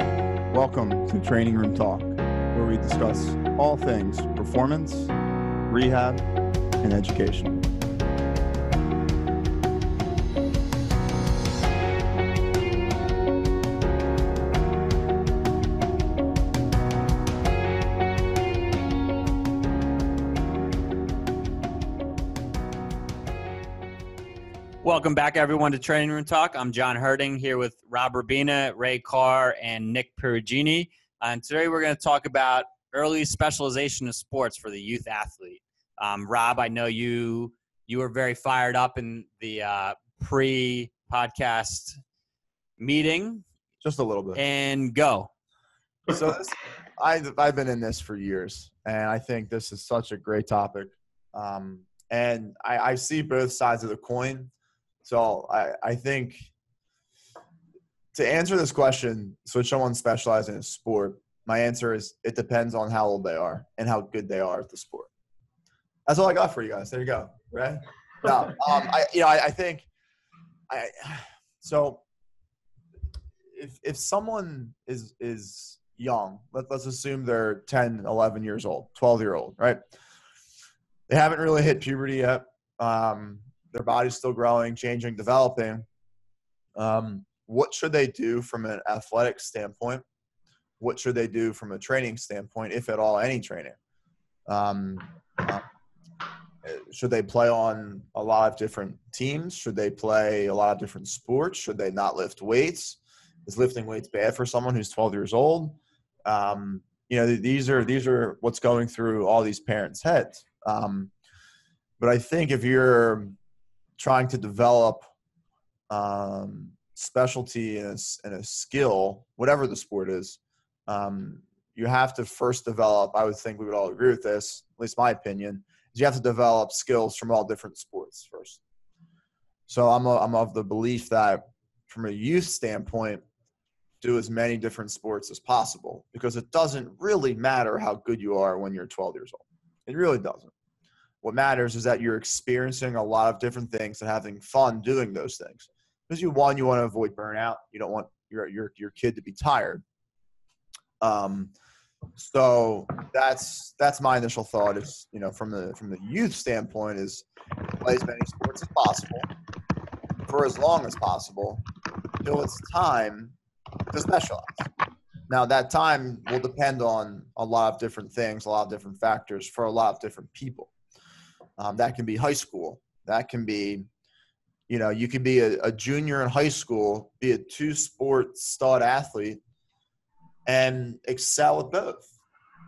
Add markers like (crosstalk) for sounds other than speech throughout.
Welcome to Training Room Talk, where we discuss all things performance, rehab, and education. Welcome back, everyone, to Training Room Talk. I'm John Herding here with Rob Rabina, Ray Carr, and Nick Perugini. And today we're going to talk about early specialization of sports for the youth athlete. Um, Rob, I know you you were very fired up in the uh, pre-podcast meeting. Just a little bit. And go. So this, I've, I've been in this for years, and I think this is such a great topic. Um, and I, I see both sides of the coin so I, I think to answer this question, so someone specializing in a sport, my answer is it depends on how old they are and how good they are at the sport. That's all I got for you guys. There you go. Right? No, um, I you know I, I think I so if if someone is is young, let, let's assume they're 10, 11 years old, 12 year old, right? They haven't really hit puberty yet. Um, their body's still growing, changing, developing. Um, what should they do from an athletic standpoint? What should they do from a training standpoint, if at all, any training? Um, uh, should they play on a lot of different teams? Should they play a lot of different sports? Should they not lift weights? Is lifting weights bad for someone who's 12 years old? Um, you know, these are these are what's going through all these parents' heads. Um, but I think if you're trying to develop um, specialty and a, and a, skill, whatever the sport is, um, you have to first develop. I would think we would all agree with this, at least my opinion. Is you have to develop skills from all different sports first. So I'm a, I'm of the belief that from a youth standpoint, do as many different sports as possible because it doesn't really matter how good you are when you're 12 years old. It really doesn't. What matters is that you're experiencing a lot of different things and having fun doing those things. Because you one, you want to avoid burnout. You don't want your your your kid to be tired. Um, so that's that's my initial thought is you know from the from the youth standpoint is play as many sports as possible for as long as possible until it's time to specialize. Now that time will depend on a lot of different things, a lot of different factors for a lot of different people. Um, that can be high school. That can be, you know, you could be a, a junior in high school, be a two sport stud athlete, and excel at both.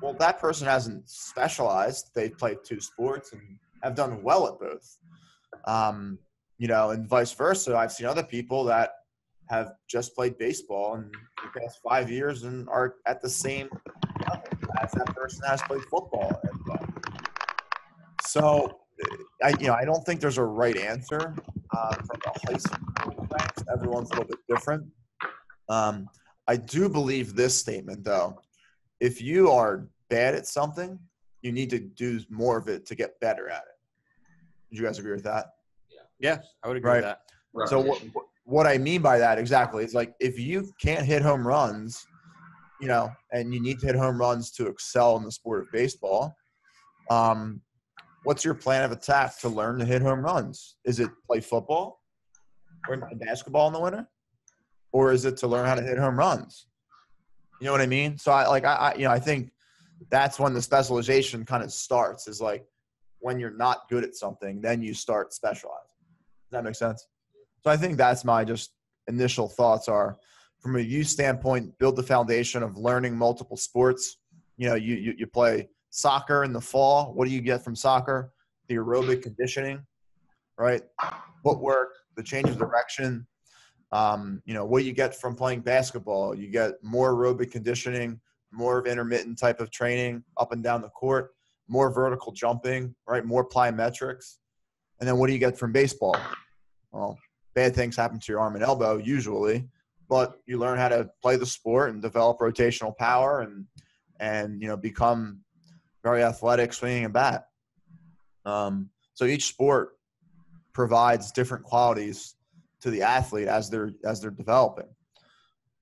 Well, that person hasn't specialized. They've played two sports and have done well at both. Um, you know, and vice versa. I've seen other people that have just played baseball in the past five years and are at the same level as that person has played football. So I, you know, I don't think there's a right answer uh, from the high school ranks. Everyone's a little bit different. Um, I do believe this statement though. If you are bad at something, you need to do more of it to get better at it. Do you guys agree with that? Yeah, yeah I would agree right. with that. Right. So what, what I mean by that exactly is like if you can't hit home runs, you know, and you need to hit home runs to excel in the sport of baseball, um, what's your plan of attack to learn to hit home runs? Is it play football or basketball in the winter? Or is it to learn how to hit home runs? You know what I mean? So I like I, I you know I think that's when the specialization kind of starts is like when you're not good at something, then you start specializing. Does that make sense? So I think that's my just initial thoughts are from a youth standpoint, build the foundation of learning multiple sports. You know, you, you, you play soccer in the fall. What do you get from soccer? The aerobic conditioning, right? Footwork, the change of direction. Um, you know, what you get from playing basketball? You get more aerobic conditioning, more of intermittent type of training up and down the court, more vertical jumping, right? More plyometrics. And then what do you get from baseball? Well, bad things happen to your arm and elbow usually, but you learn how to play the sport and develop rotational power and and you know become very athletic, swinging a bat. Um, so each sport provides different qualities to the athlete as they're as they're developing.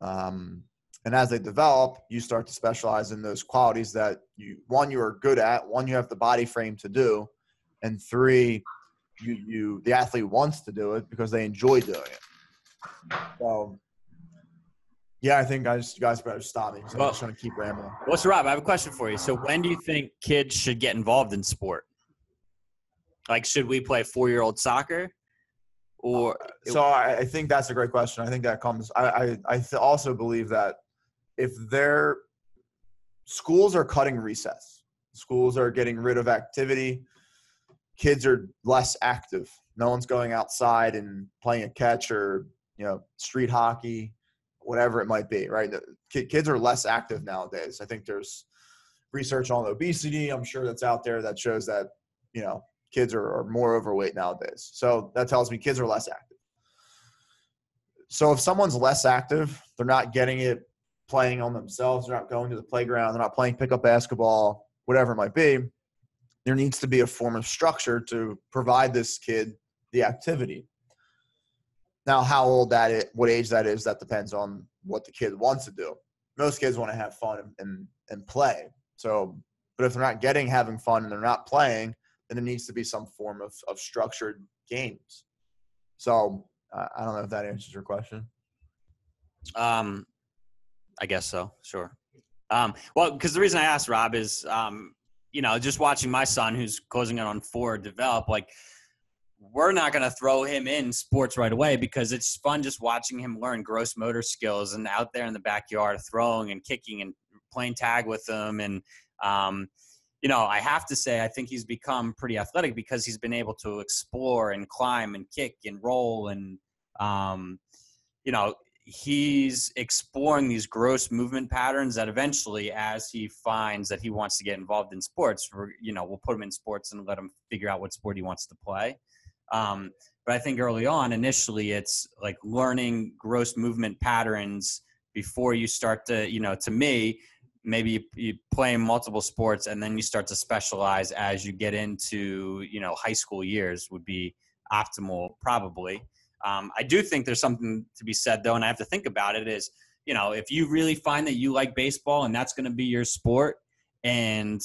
Um, And as they develop, you start to specialize in those qualities that you one you are good at, one you have the body frame to do, and three, you you the athlete wants to do it because they enjoy doing it. So yeah, I think guys you guys better stop me. Well, I'm just trying to keep rambling. What's well, so Rob? I have a question for you. So when do you think kids should get involved in sport? Like, should we play four-year-old soccer? Or uh, so I, I, think that's a great question. I think that comes. I I, I th- also believe that if their schools are cutting recess, schools are getting rid of activity, kids are less active. No one's going outside and playing a catch or you know street hockey whatever it might be, right? Kids are less active nowadays. I think there's research on obesity. I'm sure that's out there that shows that, you know, kids are, are more overweight nowadays. So that tells me kids are less active. So if someone's less active, they're not getting it playing on themselves, they're not going to the playground, they're not playing pickup basketball, whatever it might be, there needs to be a form of structure to provide this kid the activity. Now, how old that is, what age that is, that depends on what the kid wants to do. Most kids want to have fun and, and, play. So, but if they're not getting having fun and they're not playing, then there needs to be some form of, of structured games. So, uh, I don't know if that answers your question. Um, I guess so. Sure. Um, well, because the reason I asked Rob is, um, you know, just watching my son who's closing in on four develop, like we're not going to throw him in sports right away because it's fun just watching him learn gross motor skills and out there in the backyard throwing and kicking and playing tag with them. And um, you know i have to say i think he's become pretty athletic because he's been able to explore and climb and kick and roll and um, you know he's exploring these gross movement patterns that eventually as he finds that he wants to get involved in sports you know we'll put him in sports and let him figure out what sport he wants to play um, but I think early on, initially, it's like learning gross movement patterns before you start to, you know, to me, maybe you, you play multiple sports and then you start to specialize as you get into, you know, high school years would be optimal, probably. Um, I do think there's something to be said though, and I have to think about it is, you know, if you really find that you like baseball and that's going to be your sport and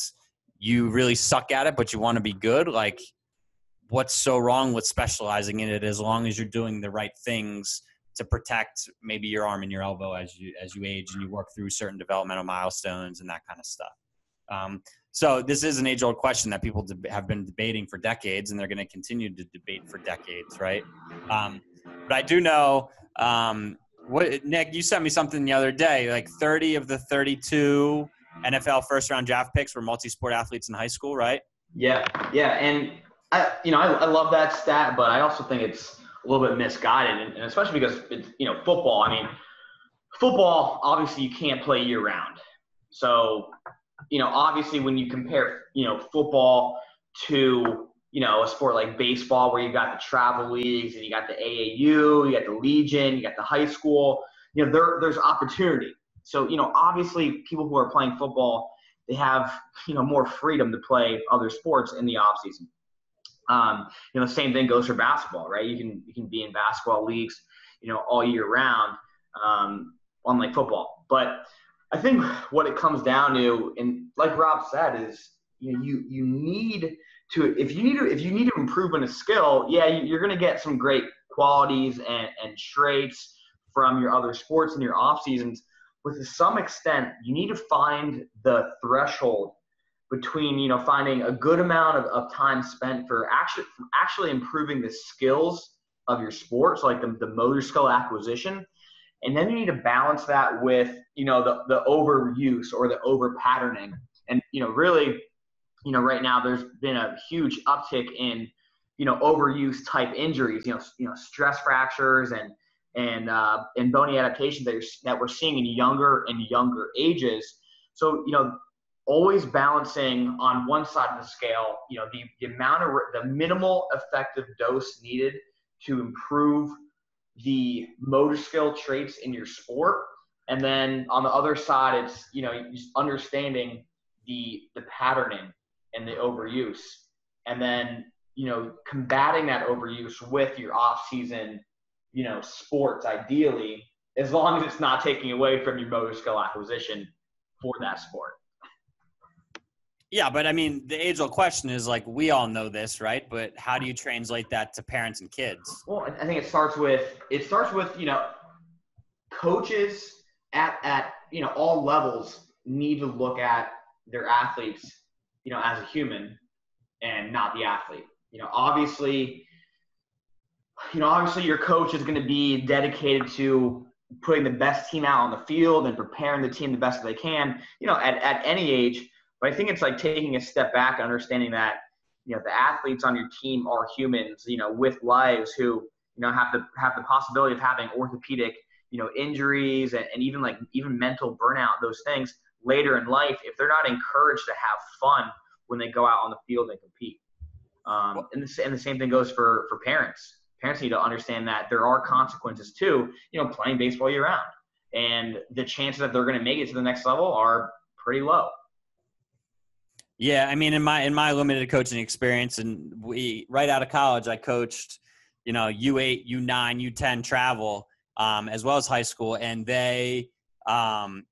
you really suck at it, but you want to be good, like what's so wrong with specializing in it as long as you're doing the right things to protect maybe your arm and your elbow as you as you age and you work through certain developmental milestones and that kind of stuff. Um, so this is an age-old question that people have been debating for decades, and they're going to continue to debate for decades, right? Um, but I do know, um, what Nick, you sent me something the other day. Like 30 of the 32 NFL first-round draft picks were multi-sport athletes in high school, right? Yeah, yeah, and I, you know, I, I love that stat, but I also think it's a little bit misguided, and, and especially because it's, you know, football. I mean, football obviously you can't play year round. So, you know, obviously when you compare, you know, football to you know a sport like baseball, where you got the travel leagues and you got the AAU, you got the Legion, you got the high school. You know, there there's opportunity. So, you know, obviously people who are playing football, they have you know more freedom to play other sports in the off season. Um, you know, same thing goes for basketball, right? You can you can be in basketball leagues, you know, all year round, um, unlike football. But I think what it comes down to, and like Rob said, is you know, you you need to if you need to if you need to improve in a skill, yeah, you're going to get some great qualities and, and traits from your other sports in your off seasons. But to some extent, you need to find the threshold between you know finding a good amount of, of time spent for actually actually improving the skills of your sport so like the, the motor skill acquisition. And then you need to balance that with you know the, the overuse or the over patterning and you know really you know right now there's been a huge uptick in you know overuse type injuries you know you know stress fractures and and uh, and bony adaptations that, that we're seeing in younger and younger ages. So you know always balancing on one side of the scale, you know, the, the amount of the minimal effective dose needed to improve the motor skill traits in your sport. And then on the other side, it's, you know, just understanding the, the patterning and the overuse. And then, you know, combating that overuse with your off season, you know, sports ideally as long as it's not taking away from your motor skill acquisition for that sport. Yeah, but I mean, the age old question is like, we all know this, right? But how do you translate that to parents and kids? Well, I think it starts with it starts with you know, coaches at at you know all levels need to look at their athletes, you know, as a human and not the athlete. You know, obviously, you know, obviously your coach is going to be dedicated to putting the best team out on the field and preparing the team the best they can, you know, at, at any age. But I think it's like taking a step back, understanding that, you know, the athletes on your team are humans, you know, with lives who, you know, have the have the possibility of having orthopedic, you know, injuries and, and even like even mental burnout, those things later in life if they're not encouraged to have fun when they go out on the field and compete. Um, and, the, and the same thing goes for, for parents. Parents need to understand that there are consequences too, you know, playing baseball year round. And the chances that they're going to make it to the next level are pretty low. Yeah, I mean, in my in my limited coaching experience, and we right out of college, I coached, you know, U eight, U nine, U ten travel, um, as well as high school, and they, um,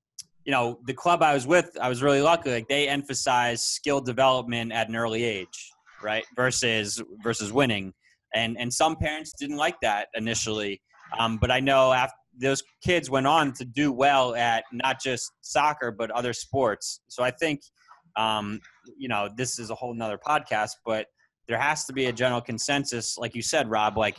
you know, the club I was with, I was really lucky. Like they emphasize skill development at an early age, right? Versus versus winning, and and some parents didn't like that initially, um, but I know after those kids went on to do well at not just soccer but other sports. So I think, um, you know, this is a whole nother podcast, but there has to be a general consensus, like you said, Rob, like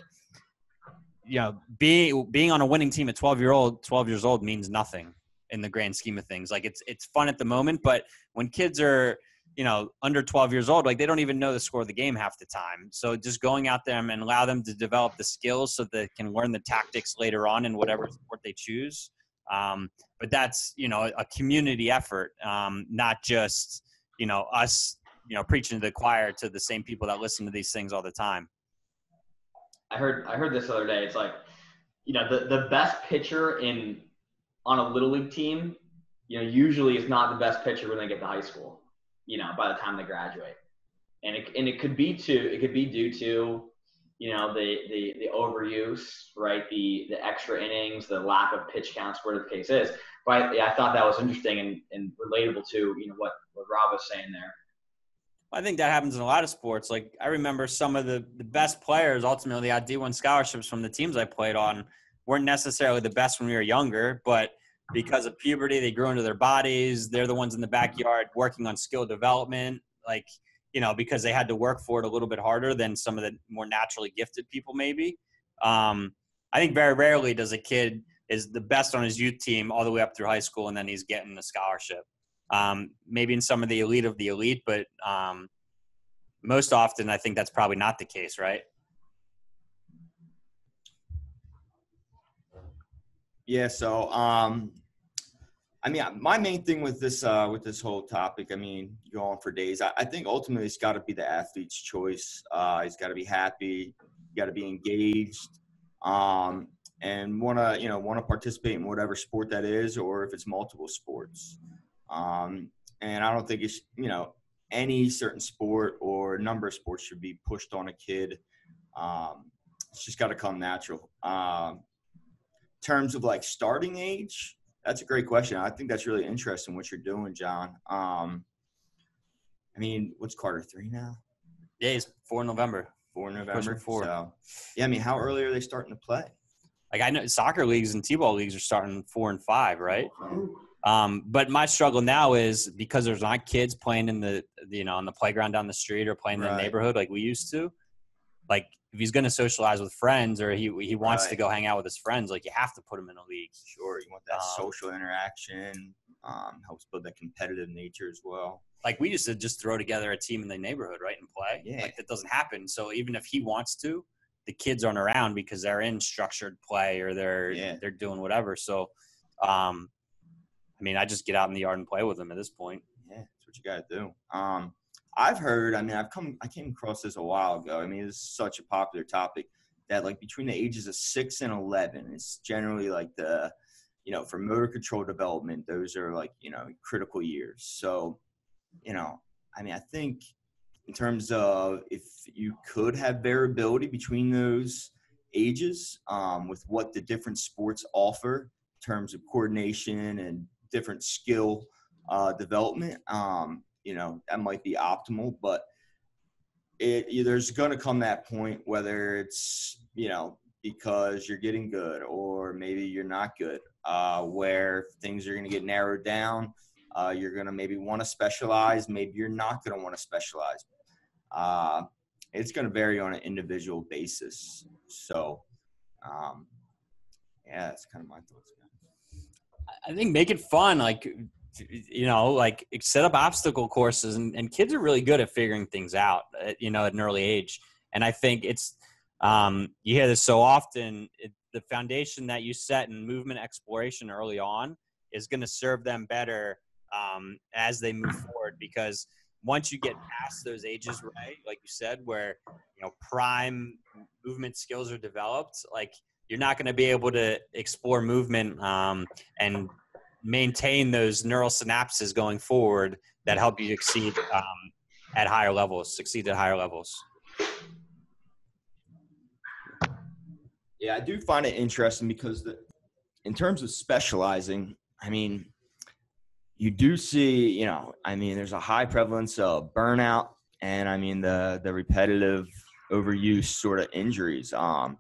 you know, being being on a winning team at 12 year old, 12 years old means nothing in the grand scheme of things. Like it's it's fun at the moment, but when kids are you know under 12 years old, like they don't even know the score of the game half the time. So just going out there and allow them to develop the skills so they can learn the tactics later on in whatever sport they choose. Um, but that's you know a community effort, um, not just you know us you know preaching to the choir to the same people that listen to these things all the time. I heard I heard this other day. It's like, you know, the, the best pitcher in on a little league team, you know, usually is not the best pitcher when they get to high school, you know, by the time they graduate. And it, and it could be to it could be due to, you know, the the the overuse, right? The the extra innings, the lack of pitch counts, whatever the case is. But I, I thought that was interesting and, and relatable to, you know, what, what Rob was saying there. I think that happens in a lot of sports. Like I remember some of the, the best players ultimately got D1 scholarships from the teams I played on weren't necessarily the best when we were younger, but because of puberty, they grew into their bodies. They're the ones in the backyard working on skill development, like, you know, because they had to work for it a little bit harder than some of the more naturally gifted people, maybe. Um, I think very rarely does a kid is the best on his youth team all the way up through high school and then he's getting a scholarship. Um, maybe in some of the elite of the elite, but um, most often I think that's probably not the case, right? Yeah. So, um, I mean, my main thing with this uh, with this whole topic, I mean, go on for days. I, I think ultimately it's got to be the athlete's choice. Uh, he's got to be happy. Got to be engaged, um, and want to you know want to participate in whatever sport that is, or if it's multiple sports. Um, and I don't think it's you know any certain sport or number of sports should be pushed on a kid. Um, it's just got to come natural. Um, terms of like starting age, that's a great question. I think that's really interesting what you're doing, John. Um, I mean, what's Carter three now? Yeah, he's four November. Four November. Four. So, yeah, I mean, how early are they starting to play? Like I know soccer leagues and t-ball leagues are starting four and five, right? Um, but my struggle now is because there's not kids playing in the you know on the playground down the street or playing in the neighborhood like we used to. Like if he's going to socialize with friends or he he wants right. to go hang out with his friends, like you have to put him in a league. Sure, you want that um, social interaction. Um, helps build that competitive nature as well. Like we used to just throw together a team in the neighborhood, right, and play. Yeah. Like that doesn't happen. So even if he wants to, the kids aren't around because they're in structured play or they're yeah. they're doing whatever. So, um, I mean, I just get out in the yard and play with them at this point. Yeah, that's what you got to do. Um, I've heard. I mean, I've come. I came across this a while ago. I mean, it's such a popular topic that like between the ages of six and eleven, it's generally like the, you know, for motor control development, those are like you know critical years. So, you know, I mean, I think in terms of if you could have variability between those ages um, with what the different sports offer in terms of coordination and different skill uh, development. Um, you know, that might be optimal, but it there's going to come that point whether it's you know because you're getting good or maybe you're not good uh, where things are going to get narrowed down uh, you're going to maybe want to specialize maybe you're not going to want to specialize. Uh, it's going to vary on an individual basis. So um, yeah that's kind of my thoughts i think make it fun like you know, like set up obstacle courses, and, and kids are really good at figuring things out, uh, you know, at an early age. And I think it's um, you hear this so often. It, the foundation that you set in movement exploration early on is going to serve them better um, as they move forward because once you get past those ages right like you said where you know prime movement skills are developed like you're not going to be able to explore movement um, and maintain those neural synapses going forward that help you succeed um, at higher levels, succeed at higher levels. Yeah, I do find it interesting because the, in terms of specializing, I mean, you do see, you know, I mean, there's a high prevalence of burnout and I mean the the repetitive overuse sort of injuries. Um,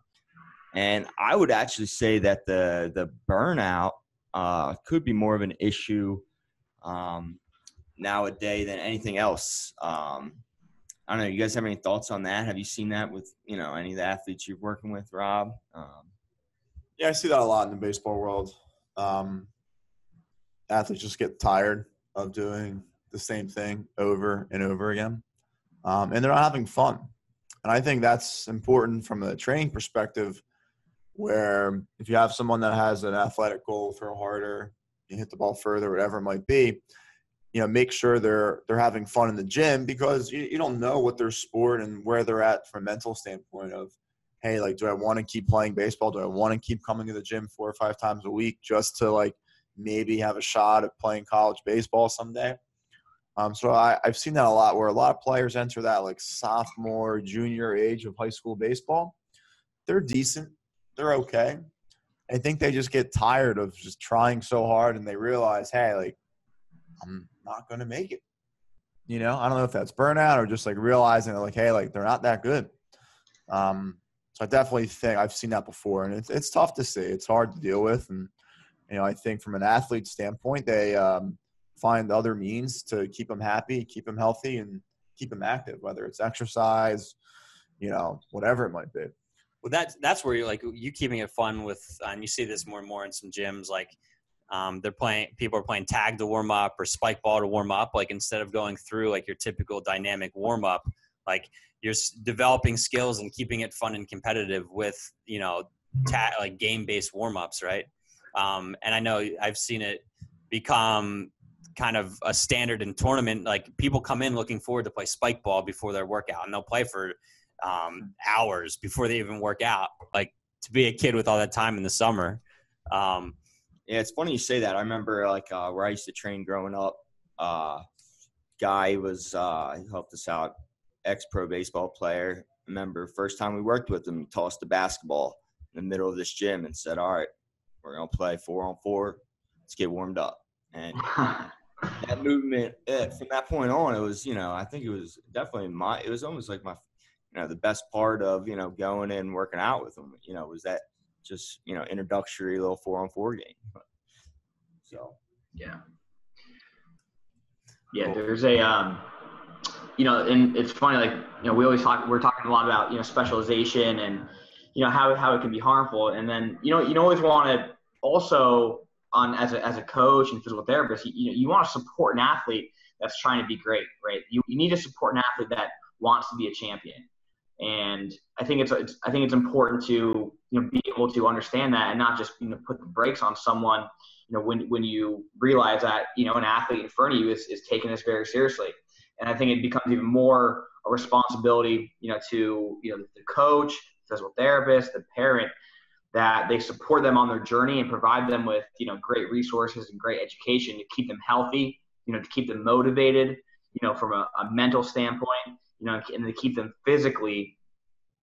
and I would actually say that the the burnout uh, could be more of an issue um, nowadays than anything else. Um, I don't know. You guys have any thoughts on that? Have you seen that with you know any of the athletes you're working with, Rob? Um, yeah, I see that a lot in the baseball world. Um, athletes just get tired of doing the same thing over and over again, um, and they're not having fun. And I think that's important from a training perspective where if you have someone that has an athletic goal, throw harder, you hit the ball further, whatever it might be, you know, make sure they're they're having fun in the gym because you, you don't know what their sport and where they're at from a mental standpoint of, hey, like, do I want to keep playing baseball? Do I want to keep coming to the gym four or five times a week just to like maybe have a shot at playing college baseball someday? Um, so I, I've seen that a lot where a lot of players enter that like sophomore, junior age of high school baseball. They're decent they're okay. I think they just get tired of just trying so hard and they realize, hey, like, I'm not going to make it. You know, I don't know if that's burnout or just like realizing like, hey, like, they're not that good. Um, so I definitely think I've seen that before, and it's it's tough to see. It's hard to deal with, and you know, I think from an athlete standpoint, they um, find other means to keep them happy, keep them healthy, and keep them active, whether it's exercise, you know, whatever it might be. Well, that's that's where you're like you keeping it fun with, and you see this more and more in some gyms. Like um, they're playing, people are playing tag to warm up or spike ball to warm up. Like instead of going through like your typical dynamic warm up, like you're developing skills and keeping it fun and competitive with you know ta- like game based warm ups, right? Um, and I know I've seen it become kind of a standard in tournament. Like people come in looking forward to play spike ball before their workout, and they'll play for um, hours before they even work out. Like to be a kid with all that time in the summer. Um, yeah, it's funny you say that. I remember like uh, where I used to train growing up. Uh, guy was uh, he helped us out, ex pro baseball player. Remember first time we worked with him, tossed the basketball in the middle of this gym and said, "All right, we're gonna play four on four. Let's get warmed up." And (laughs) that movement eh, from that point on, it was you know I think it was definitely my it was almost like my you know the best part of you know going and working out with them you know was that just you know introductory little four on four game so yeah yeah there's a um you know and it's funny like you know we always talk we're talking a lot about you know specialization and you know how, how it can be harmful and then you know you always want to also on as a, as a coach and physical therapist you, you know you want to support an athlete that's trying to be great right you, you need to support an athlete that wants to be a champion and I think it's, it's I think it's important to you know be able to understand that and not just you know put the brakes on someone you know when when you realize that you know an athlete in front of you is, is taking this very seriously. And I think it becomes even more a responsibility you know to you know the coach physical therapist the parent that they support them on their journey and provide them with you know great resources and great education to keep them healthy you know to keep them motivated you know from a, a mental standpoint you know, and to keep them physically,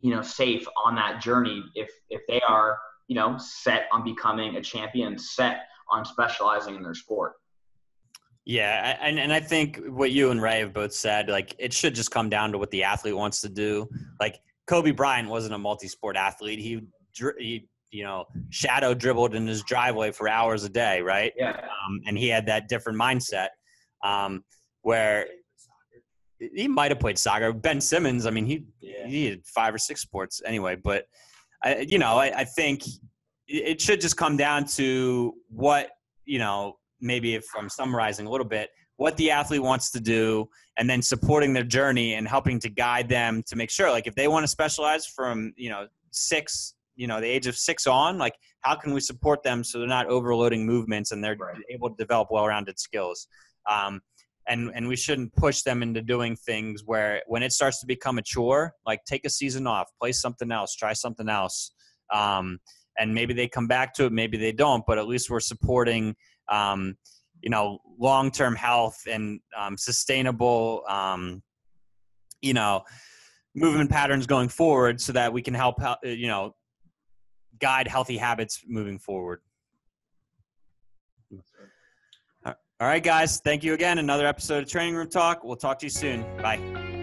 you know, safe on that journey if if they are, you know, set on becoming a champion, set on specializing in their sport. Yeah, and and I think what you and Ray have both said, like it should just come down to what the athlete wants to do. Like Kobe Bryant wasn't a multi-sport athlete. He he you know shadow dribbled in his driveway for hours a day, right? Yeah. Um, and he had that different mindset um, where he might have played soccer. Ben Simmons, I mean, he Yeah. he had five or six sports anyway. But I, you know, I, I think it should just come down to what you know. Maybe if I'm summarizing a little bit, what the athlete wants to do, and then supporting their journey and helping to guide them to make sure, like, if they want to specialize from you know six, you know, the age of six on, like, how can we support them so they're not overloading movements and they're Right. able to develop well-rounded skills. Um, and and we shouldn't push them into doing things where when it starts to become a chore, like take a season off, play something else, try something else, um, and maybe they come back to it, maybe they don't, but at least we're supporting, um, you know, long-term health and um, sustainable, um, you know, movement patterns going forward, so that we can help, you know, guide healthy habits moving forward. All right, guys. Thank you again. Another episode of Training Room Talk. We'll talk to you soon. Bye.